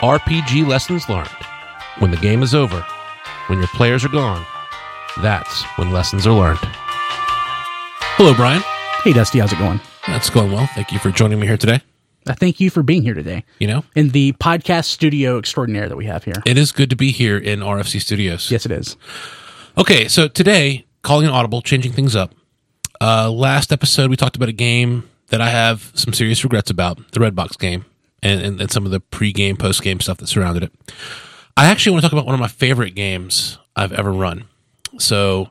RPG lessons learned. When the game is over, when your players are gone, that's when lessons are learned. Hello, Brian. Hey, Dusty, how's it going? That's going well. Thank you for joining me here today. Uh, thank you for being here today You know, in the podcast studio extraordinaire that we have here. it is good to be here in RFC Studios. Yes, it is. Okay, so today, calling an audible, changing things up. Uh, last episode, we talked about a game that I have some serious regrets about, the Redbox game, and, and, and some of the pre-game, post-game stuff that surrounded it. I actually want to talk about one of my favorite games I've ever run. So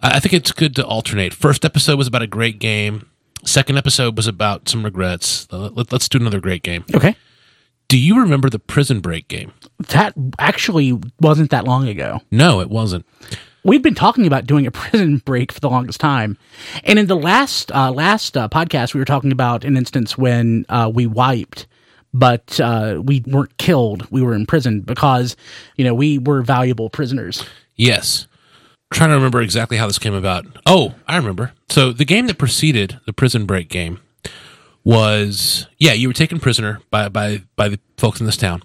I I think it's good to alternate. First episode was about a great game. Second episode was about some regrets. Let, let's do another great game. Okay. Do you remember the Prison Break game? That actually wasn't that long ago. No, it wasn't. We've been talking about doing a prison break for the longest time, and in the last uh, last uh, podcast, we were talking about an instance when uh, we wiped, but uh, we weren't killed. We were imprisoned because you know we were valuable prisoners. Yes. trying to remember exactly how this came about. Oh, I remember. So the game that preceded the prison break game was yeah, you were taken prisoner by by by the folks in this town.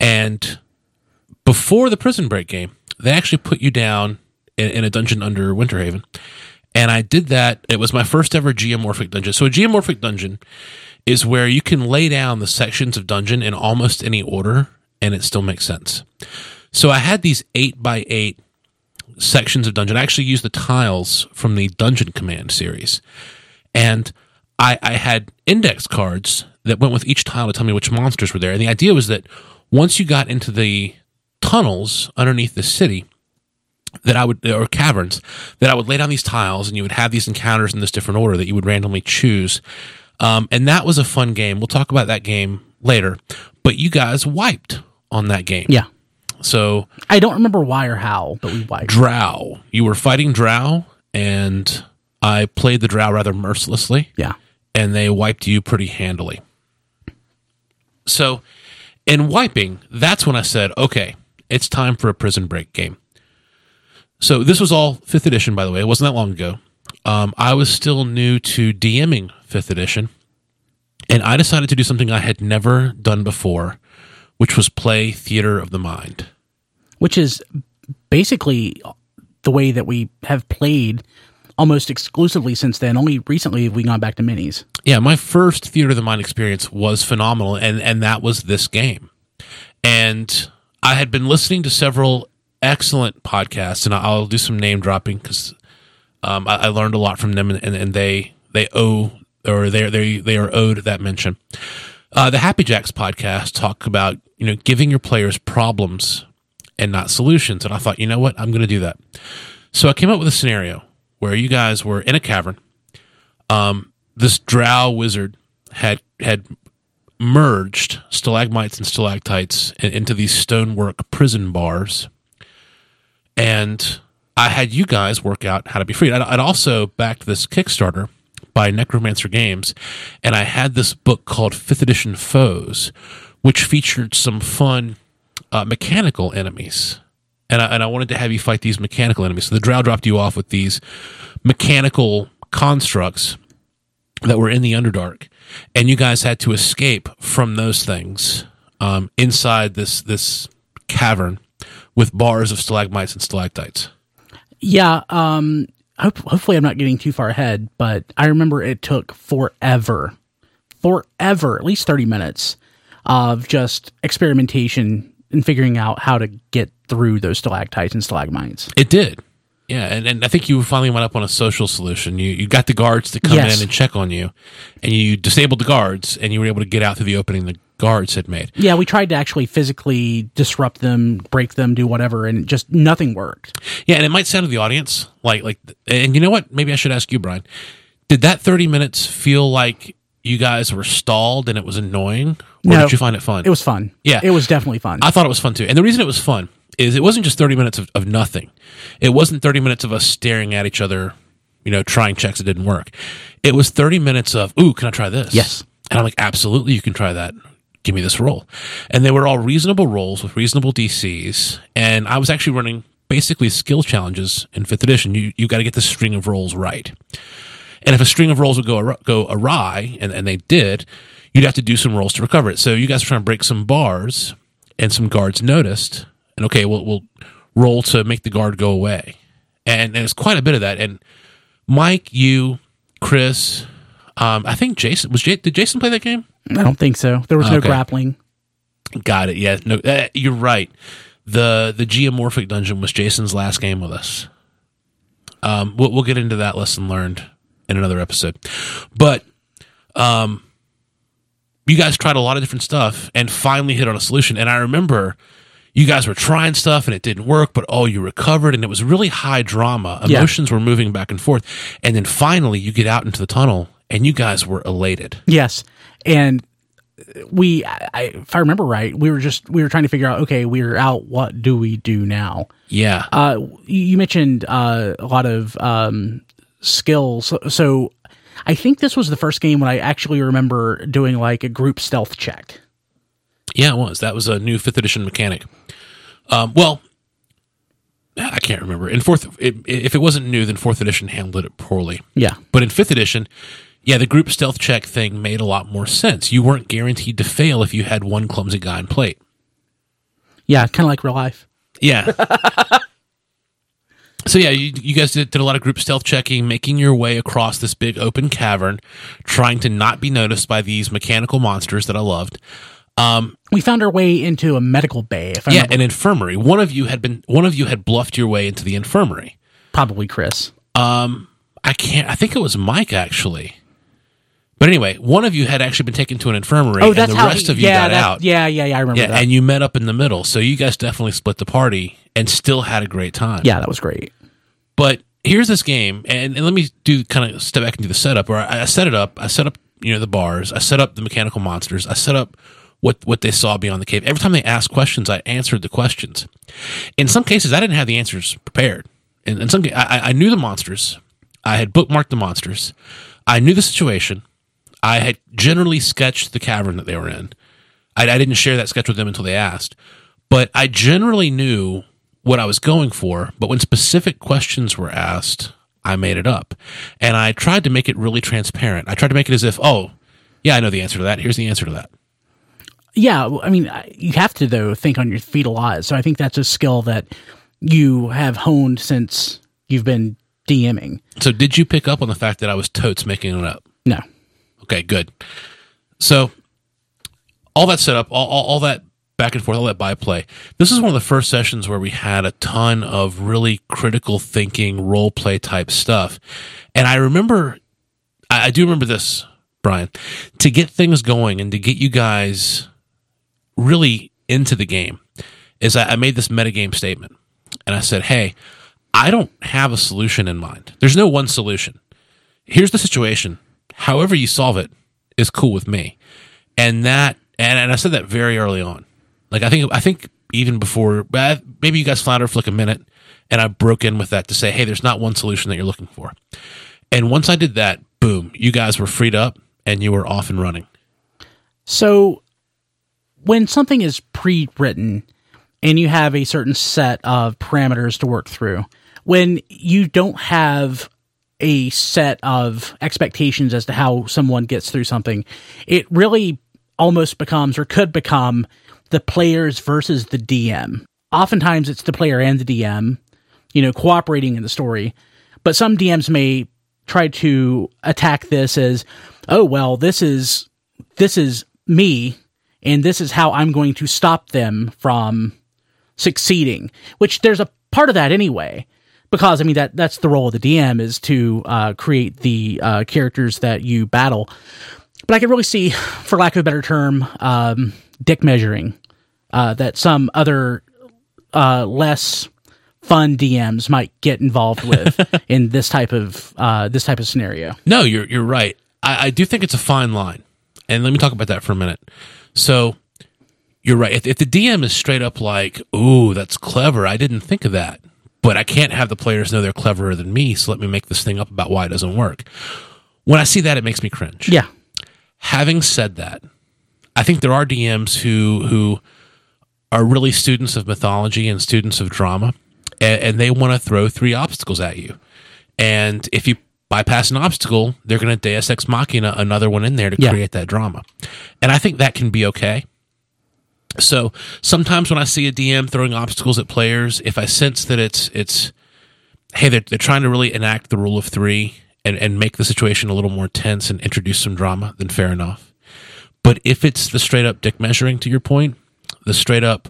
And before the prison break game, they actually put you down in, in a dungeon under Winterhaven. And I did that. It was my first ever geomorphic dungeon. So a geomorphic dungeon is where you can lay down the sections of dungeon in almost any order and it still makes sense. So I had these eight by eight sections of dungeon. I actually used the tiles from the Dungeon Command series. And I, I had index cards that went with each tile to tell me which monsters were there. And the idea was that once you got into the tunnels underneath the city, that I would, or caverns, that I would lay down these tiles and you would have these encounters in this different order that you would randomly choose. Um, and that was a fun game. We'll talk about that game later. But you guys wiped on that game. Yeah, So I don't remember why or how, but we wiped. Drow. You were fighting Drow, and I played the Drow rather mercilessly, Yeah, and they wiped you pretty handily. So, in wiping, that's when I said, okay, it's time for a prison break game. So, this was all fifth edition, by the way. It wasn't that long ago. Um, I was still new to DMing fifth edition, and I decided to do something I had never done before, which was play Theater of the Mind. which is basically the way that we have played almost exclusively since then. Only recently have we gone back to minis. yeah, my first theater of the mind experience was phenomenal, and and that was this game. And I had been listening to several excellent podcasts, and I'll do some name dropping because um, I, I learned a lot from them, and, and they they owe or they they they are owed that mention. Uh, the Happy Jacks podcast talk about you know giving your players problems and not solutions, and I thought, you know what, I'm going to do that. So I came up with a scenario where you guys were in a cavern. Um, this drow wizard had had merged stalagmites and stalactites into these stonework prison bars. And i had you guys work out how to be freed. I'd, I'd also backed this kickstarter by necromancer games and i had this book called fifth edition foes which featured some fun uh, mechanical enemies and I, and I wanted to have you fight these mechanical enemies so the drow dropped you off with these mechanical constructs that were in the Underdark, and you guys had to escape from those things um, inside this this cavern with bars of stalagmites and stalactites. Yeah, um, hope, hopefully I'm not getting too far ahead, but I remember it took forever, forever, at least 30 minutes of just experimentation and figuring out how to get through those stalactites and stalagmites. It did, yeah, and, and I think you finally went up on a social solution. You you got the guards to come Yes. in and check on you, and you disabled the guards, and you were able to get out through the opening the guards had made. Yeah, we tried to actually physically disrupt them, break them, do whatever, and just nothing worked. Yeah, and it might sound to the audience like like, and you know what? Maybe I should ask you, Brian. Did that thirty minutes feel like you guys were stalled and it was annoying, or No. did you find it fun? It was fun. Yeah. It was definitely fun. I thought it was fun too. And the reason it was fun is it wasn't just 30 minutes of, of nothing. It wasn't 30 minutes of us staring at each other, you know, trying checks that didn't work. It was 30 minutes of, ooh, can I try this? Yes. And I'm like, absolutely, you can try that. Give me this roll. And they were all reasonable rolls with reasonable DCs. And I was actually running basically skill challenges in fifth edition. You, you got to get the string of rolls right. And if a string of rolls would go, go awry, and, and they did, you'd have to do some rolls to recover it. So you guys were trying to break some bars, and some guards noticed, and okay, we'll we'll roll to make the guard go away, and and it's quite a bit of that. And Mike, you, Chris, um, I think Jason was. J- did Jason play that game? I don't think so. There was no grappling. Got it. Yeah, no, uh, you're right. the The geomorphic dungeon was Jason's last game with us. Um, we'll, we'll get into that lesson learned in another episode, but um, you guys tried a lot of different stuff and finally hit on a solution. And I remember you guys were trying stuff and it didn't work, but oh, you recovered and it was really high drama. Yeah. Emotions were moving back and forth, and then finally you get out into the tunnel and you guys were elated. Yes, and we, I, if I remember right, we were just we were trying to figure out. Okay, we're out. What do we do now? Yeah. Uh, you you mentioned uh, a lot of um, skills, so, so I think this was the first game when I actually remember doing like a group stealth check. Yeah, it was. That was a new fifth edition mechanic. Um, well, I can't remember. In fourth, it, if it wasn't new, then fourth edition handled it poorly. Yeah, But in fifth edition, yeah, the group stealth check thing made a lot more sense. You weren't guaranteed to fail if you had one clumsy guy in plate. yeah, kind of like real life. Yeah. so yeah, you, you guys did, did a lot of group stealth checking, making your way across this big open cavern, trying to not be noticed by these mechanical monsters that I loved. We found our way into a medical bay. If I Yeah, remember, an infirmary. One of you had been one of you had bluffed your way into the infirmary. probably Chris. Um, I can't. I think it was Mike actually. But anyway, one of you had actually been taken to an infirmary, Oh, and the rest he- of you yeah, got out. Yeah, yeah, yeah. I remember Yeah, that. and you met up in the middle, so you guys definitely split the party and still had a great time. yeah, that was great. But here's this game, and, and let me do kind of step back and do the setup. Where I, I set it up, I set up you know the bars, I set up the mechanical monsters, I set up what what they saw beyond the cave. Every time they asked questions, I answered the questions. In some cases, I didn't have the answers prepared. In, in some, I- I knew the monsters, I had bookmarked the monsters, I knew the situation, I had generally sketched the cavern that they were in. I, I didn't share that sketch with them until they asked, but I generally knew what I was going for. But when specific questions were asked, I made it up, and I tried to make it really transparent. I tried to make it as if, oh, yeah, I know the answer to that. Here's the answer to that. Yeah, I mean, you have to though think on your feet a lot. So I think that's a skill that you have honed since you've been DMing. So, did you pick up on the fact that I was totes making it up? No, Okay, good. So, all that setup, all, all, all that back and forth, all that byplay. This is one of the first sessions where we had a ton of really critical thinking, role play type stuff. And I remember, I, I do remember this, Brian, to get things going and to get you guys really into the game, is I, I made this metagame statement. And I said, hey, I don't have a solution in mind. There's no one solution. Here's the situation. However you solve it is cool with me. And that, and, and I said that very early on. Like I think, I think even before, maybe you guys floundered for like a minute, and I broke in with that to say, hey, there's not one solution that you're looking for. And once I did that, boom, you guys were freed up and you were off and running. So when something is pre-written and you have a certain set of parameters to work through, when you don't have a set of expectations as to how someone gets through something, it really almost becomes or could become the players versus the DM. Oftentimes it's the player and the DM, you know, cooperating in the story. But some DMs may try to attack this as, oh well, this is this is me and this is how I'm going to stop them from succeeding. Which there's a part of that anyway, because I mean that that's the role of the DM is to uh, create the uh, characters that you battle. But I can really see, for lack of a better term, um, dick measuring uh, that some other uh, less fun DMs might get involved with in this type of uh, this type of scenario. No, you're you're right. I, I do think it's a fine line, and let me talk about that for a minute. So, you're right. If, if the DM is straight up like, "Ooh, that's clever," I didn't think of that, but I can't have the players know they're cleverer than me. So let me make this thing up about why it doesn't work. When I see that, it makes me cringe. Yeah, Having said that, I think there are DMs who who are really students of mythology and students of drama, and, and they want to throw three obstacles at you. And if you bypass an obstacle, they're going to Deus Ex Machina another one in there to Yeah. create that drama. And I think that can be okay. So sometimes when I see a DM throwing obstacles at players, if I sense that it's it's hey they're, they're trying to really enact the rule of three and, and make the situation a little more tense and introduce some drama, then fair enough. But if it's the straight up dick measuring to your point, the straight up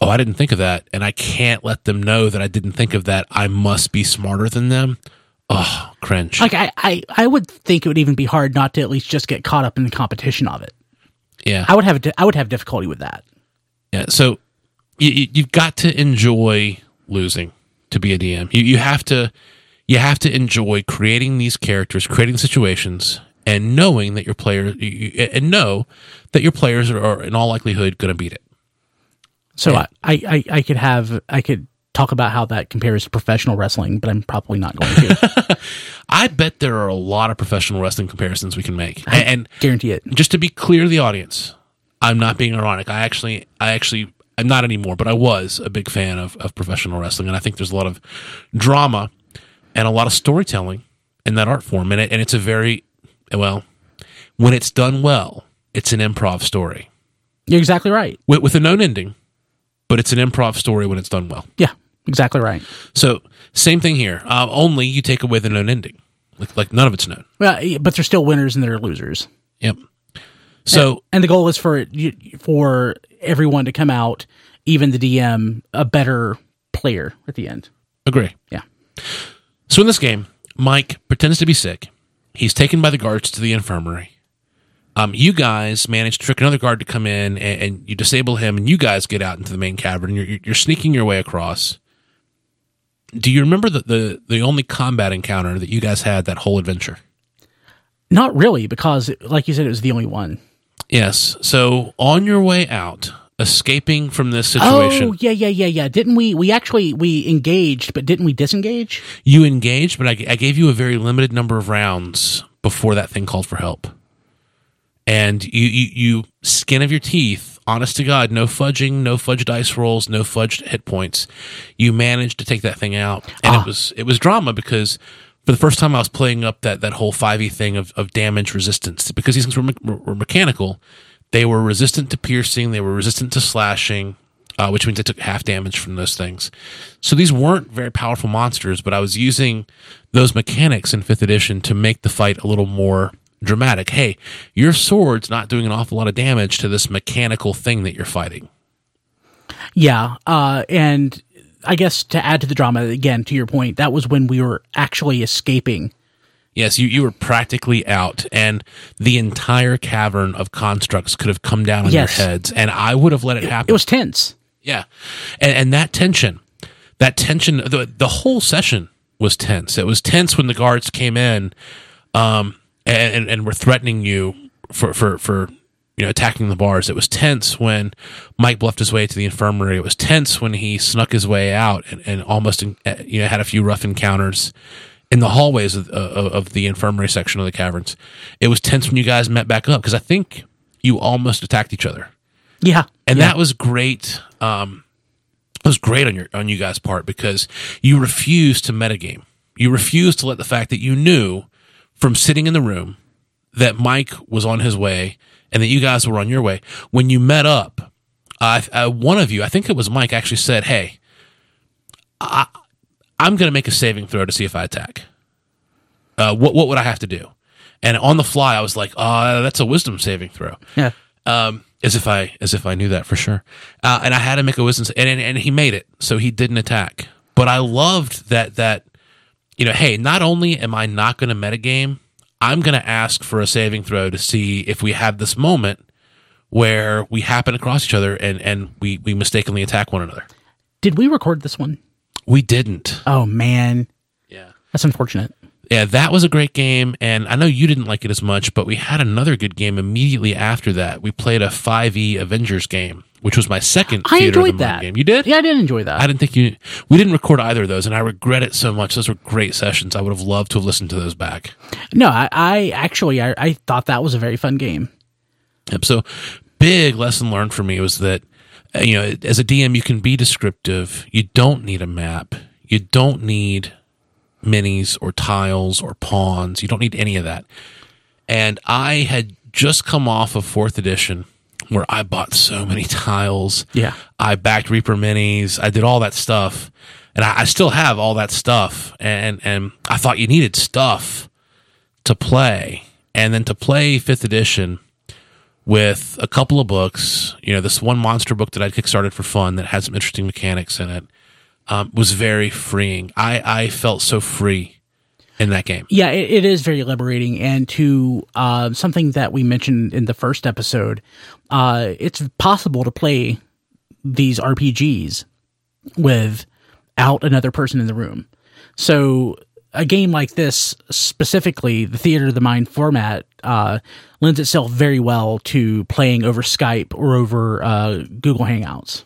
oh I didn't think of that and I can't let them know that I didn't think of that, I must be smarter than them. Oh, cringe. Like I, I, I would think it would even be hard not to at least just get caught up in the competition of it. Yeah. I would have, I would have difficulty with that. Yeah, so you, you, you've got to enjoy losing to be a DM. You you have to you have to enjoy creating these characters, creating situations, and knowing that your players and know that your players are, are in all likelihood going to beat it. So Yeah. I, I, I could have, I could talk about how that compares to professional wrestling, but I'm probably not going to. I bet there are a lot of professional wrestling comparisons we can make. And, and Guarantee it. just to be clear to the audience, I'm not being ironic. I actually, I actually, I'm not anymore, but I was a big fan of, of professional wrestling, and I think there's a lot of drama and a lot of storytelling in that art form, and it, and it's a very well, when it's done well, it's an improv story You're exactly right. with, with a known ending, but it's an improv story when it's done well. Yeah, exactly right. So same thing here. Uh, only you take away the known ending, like like none of it's known. Well, but they're still winners and they're losers. Yep. So And the goal is for for everyone to come out, even the DM, a better player at the end. agree. Yeah. So in this game, Mike pretends to be sick. He's taken by the guards to the infirmary. Um, you guys manage to trick another guard to come in, and, and you disable him, and you guys get out into the main cavern. You're- you're sneaking your way across. Do you remember the, the the only combat encounter that you guys had that whole adventure? Not really, because like you said, it was the only one. Yes. So on your way out, escaping from this oh, situation, Oh, yeah, yeah, yeah, yeah. Didn't we? We actually we engaged, but didn't we disengage? you engaged, but I, I gave you a very limited number of rounds before that thing called for help. And you, you, you skin of your teeth, honest to God, no fudging, no fudge dice rolls, no fudged hit points. You managed to take that thing out, and Ah. it was it was drama because for the first time I was playing up that that whole five e thing of, of damage resistance because these things were, me- were, mechanical. They were resistant to piercing, they were resistant to slashing, uh, which means I took half damage from those things. So these weren't very powerful monsters, but I was using those mechanics in fifth edition to make the fight a little more dramatic. Hey, your sword's not doing an awful lot of damage to this mechanical thing that you're fighting. Yeah, uh, and I guess to add to the drama again, to your point, that was when we were actually escaping. Yes, you, you were practically out, and the entire cavern of constructs could have come down on Yes. your heads, and I would have let it happen. It was tense. Yeah, and, and that tension, that tension, the the whole session was tense. It was tense when the guards came in, um, and and, and were threatening you for for for you know attacking the bars. It was tense when Mike bluffed his way to the infirmary. It was tense when he snuck his way out and, and almost uh, you know had a few rough encounters in the hallways of, of, of the infirmary section of the caverns. It was tense when you guys met back up because I think you almost attacked each other Yeah, and yeah. that was great. Um, it was great on your on you guys' part because you refused to metagame. You refused to let the fact that you knew from sitting in the room that Mike was on his way and that you guys were on your way. When you met up, uh, uh, one of you, I think it was Mike, actually said, "Hey, I, I'm going to make a saving throw to see if I attack. Uh, what what would I have to do?" And on the fly, I was like, "Uh, that's a wisdom saving throw." yeah. um, as if I as if I knew that for sure. Uh, and I had to make a wisdom, and, and and he made it, so he didn't attack. But I loved that that you know, hey, not only am I not going to metagame, I'm going to ask for a saving throw to see if we have this moment where we happen across each other and and we we mistakenly attack one another. Did we record this one? We didn't. Oh man, Yeah. that's unfortunate. Yeah, that was a great game, and I know you didn't like it as much, but we had another good game immediately after that. We played a 5e Avengers game, which was my second I Theater of the enjoyed Mind that game. You did? Yeah, I did enjoy that. I didn't think you. We didn't record either of those, and I regret it so much. Those were great sessions. I would have loved to have listened to those back. no, I, I actually I, I thought that was a very fun game. Yep. So, big lesson learned for me was that uh, you know, as a DM, you can be descriptive. You don't need a map. You don't need minis or tiles or pawns. You don't need any of that. And I had just come off of fourth edition where I bought so many tiles. Yeah. I backed Reaper minis. I did all that stuff. And I, I still have all that stuff. And, and I thought you needed stuff to play. And then to play fifth edition with a couple of books, you know, this one monster book that I kickstarted for fun that had some interesting mechanics in it, um, was very freeing. I, I felt so free in that game. Yeah, it, it is very liberating. And to uh, something that we mentioned in the first episode, uh, it's possible to play these RPGs without another person in the room. So a game like this, specifically the theater of the mind format, uh, lends itself very well to playing over Skype or over uh, Google Hangouts.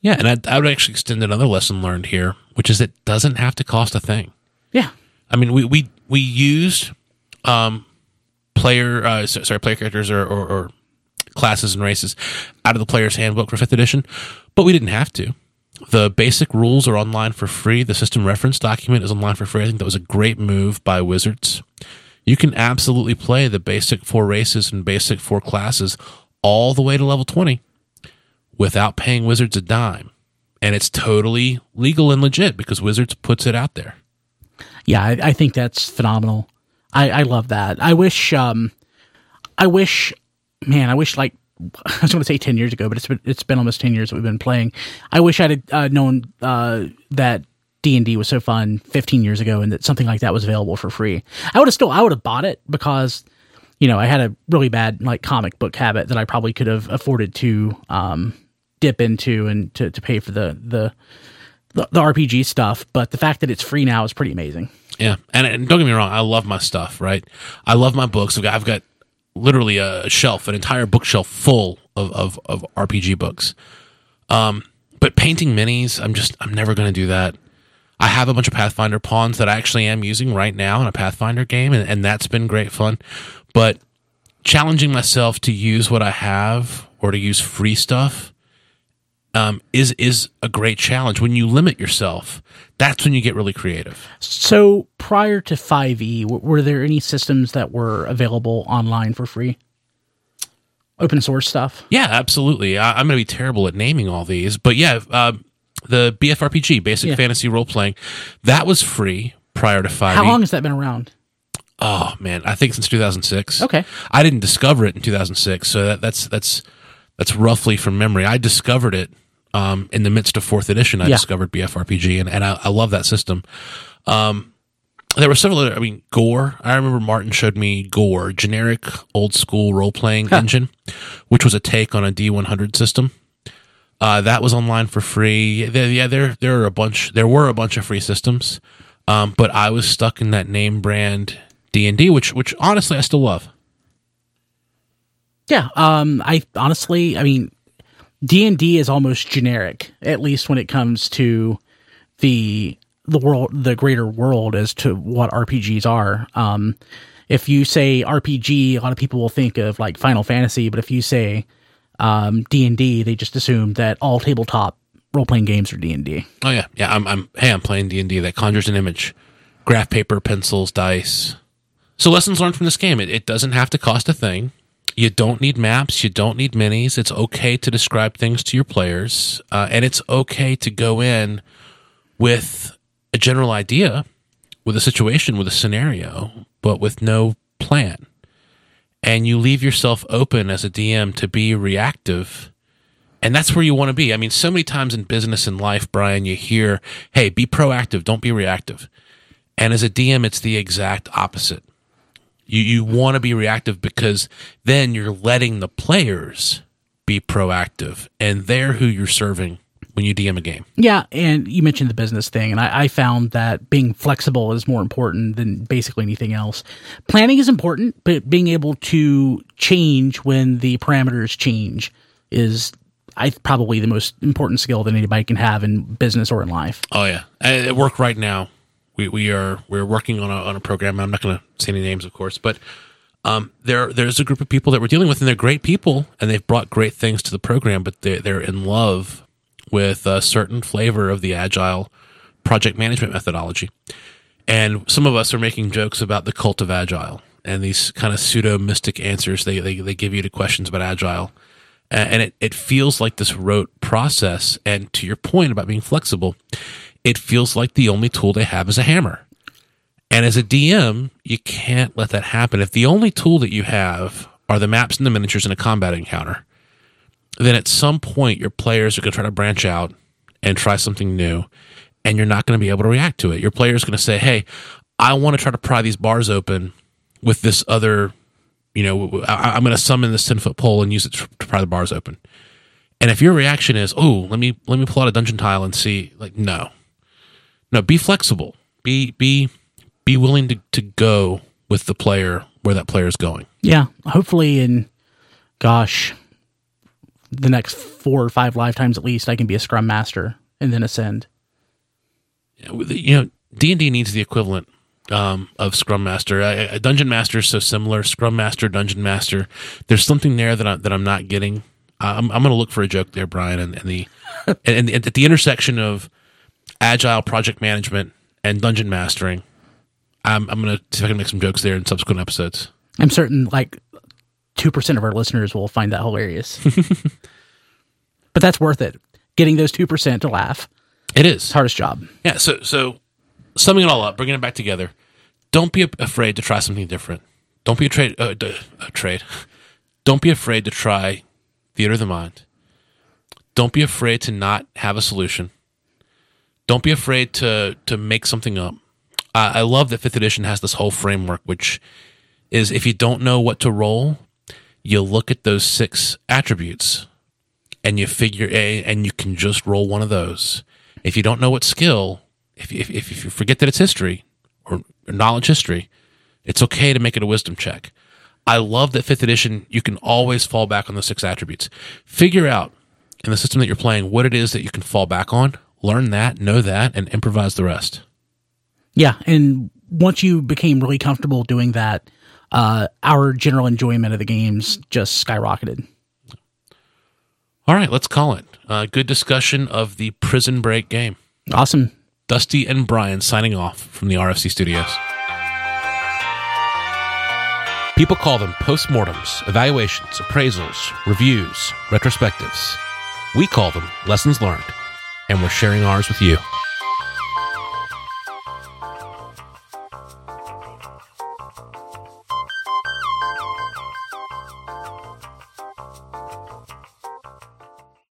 Yeah, and I, I would actually extend another lesson learned here, which is it doesn't have to cost a thing. Yeah, I mean, we we we used um, player uh, sorry player characters or, or, or classes and races out of the player's handbook for fifth edition, but we didn't have to. The basic rules are online for free. The system reference document is online for free. I think that was a great move by Wizards. You can absolutely play the basic four races and basic four classes all the way to level 20 without paying Wizards a dime. And it's totally legal and legit because Wizards puts it out there. Yeah, I, I think that's phenomenal. I, I love that. I wish, um, I wish, man, I wish like I was going to say ten years ago, but it's been it's been almost ten years that we've been playing. I wish I'd had uh, known uh, that D and D was so fun fifteen years ago, and that something like that was available for free. I would have still I would have bought it because you know I had a really bad like comic book habit that I probably could have afforded to um, dip into and to, to pay for the the the, the RPG stuff. But the fact that it's free now is pretty amazing. Yeah, and, and don't get me wrong, I love my stuff. Right, I love my books. I've got, I've got literally a shelf, an entire bookshelf full of of, of RPG books. Um, but painting minis, I'm just I'm never going to do that. I have a bunch of Pathfinder pawns that I actually am using right now in a Pathfinder game, and, and that's been great fun. But challenging myself to use what I have or to use free stuff um, is is a great challenge. When you limit yourself, that's when you get really creative. So prior to 5e, w- were there any systems that were available online for free? Open source stuff? Yeah, absolutely. I, I'm going to be terrible at naming all these, but yeah, uh, the BFRPG, Basic Yeah. Fantasy Role Playing, that was free prior to 5e. How long has that been around? Oh man, I think since 2006. Okay. I didn't discover it in 2006, so that, that's that's that's roughly from memory. I discovered it um, in the midst of fourth edition. I Yeah. discovered BFRPG, and, and I, I love that system. Um, there were several other. I mean, Gore. I remember Martin showed me Gore, generic old school role playing engine, which was a take on a D100 system. Uh, that was online for free. There, yeah, there there are a bunch. There were a bunch of free systems, um, but I was stuck in that name brand D and D, which which honestly I still love. Yeah. Um, I honestly, I mean, D and D is almost generic, at least when it comes to the the world, the greater world, as to what RPGs are. Um, if you say RPG, a lot of people will think of like Final Fantasy, but if you say um, D and D, they just assume that all tabletop role playing games are D and D. Oh yeah, yeah. I'm I'm hey, I'm playing D and D. That conjures an image, graph paper, pencils, dice. So lessons learned from this game: it, it doesn't have to cost a thing. You don't need maps. You don't need minis. It's okay to describe things to your players, uh, and it's okay to go in with a general idea, with a situation, with a scenario, but with no plan. And you leave yourself open as a DM to be reactive and that's where you want to be. I mean, so many times in business and life, Brian, you hear, hey, be proactive, don't be reactive. And as a DM, it's the exact opposite. You, you want to be reactive because then you're letting the players be proactive and they're who you're serving when you DM a game. Yeah, and you mentioned the business thing, and I, I found that being flexible is more important than basically anything else. Planning is important, but being able to change when the parameters change is I probably the most important skill that anybody can have in business or in life. Oh yeah, at at work right now, we, we are we're working on a on a program. I'm not going to say any names, of course, but um, there there's a group of people that we're dealing with, and they're great people, and they've brought great things to the program, but they they're in love with a certain flavor of the agile project management methodology, and some of us are making jokes about the cult of agile. and these kind of pseudo mystic answers they, they, they give you to questions about agile. And it, it feels like this rote process. And to your point about being flexible, it feels like the only tool they have is a hammer. And as a DM, you can't let that happen. If the only tool that you have are the maps and the miniatures in a combat encounter, then at some point your players are going to try to branch out and try something new, and you're not going to be able to react to it. Your player is going to say, "Hey, I want to try to pry these bars open with this other, you know, I, am going to summon this ten foot pole and use it to, pry the bars open." And if your reaction is, "Oh, let me let me pull out a dungeon tile and see," like, no, no, be flexible. Be be be willing to to go with the player where that player is going. Yeah, hopefully in, gosh, the next four or five lifetimes at least, I can be a Scrum Master and then ascend. You know, D and D needs the equivalent um, of Scrum Master. Dungeon Master is so similar. Scrum Master, Dungeon Master. There's something there that I, that I'm not getting. I'm, I'm going to look for a joke there, Brian, and, and the and, and at the intersection of agile project management and dungeon mastering. I'm, I'm going to see if I can make some jokes there in subsequent episodes. I'm certain like 2% of our listeners will find that hilarious. but that's worth it. Getting those 2% to laugh. It is. hardest job. Yeah. So, so summing it all up, bringing it back together, don't be afraid to try something different. Don't be afraid, uh, uh, trade. Don't be afraid to try theater of the mind. Don't be afraid to not have a solution. Don't be afraid to to make something up. Uh, I love that fifth edition has this whole framework, which is if you don't know what to roll, you look at those six attributes and you figure A, and you can just roll one of those. If you don't know what skill, if, if, if you forget that it's history or knowledge history, it's okay to make it a wisdom check. I love that fifth edition, you can always fall back on the six attributes. Figure out in the system that you're playing what it is that you can fall back on, learn that, know that, and improvise the rest. Yeah. And once you became really comfortable doing that, uh, our general enjoyment of the games just skyrocketed. All right, let's call it. Uh, good discussion of the Prison Break game. Awesome. Dusty and Brian signing off from the RFC studios. People call them postmortems, evaluations, appraisals, reviews, retrospectives. We call them lessons learned, and we're sharing ours with you.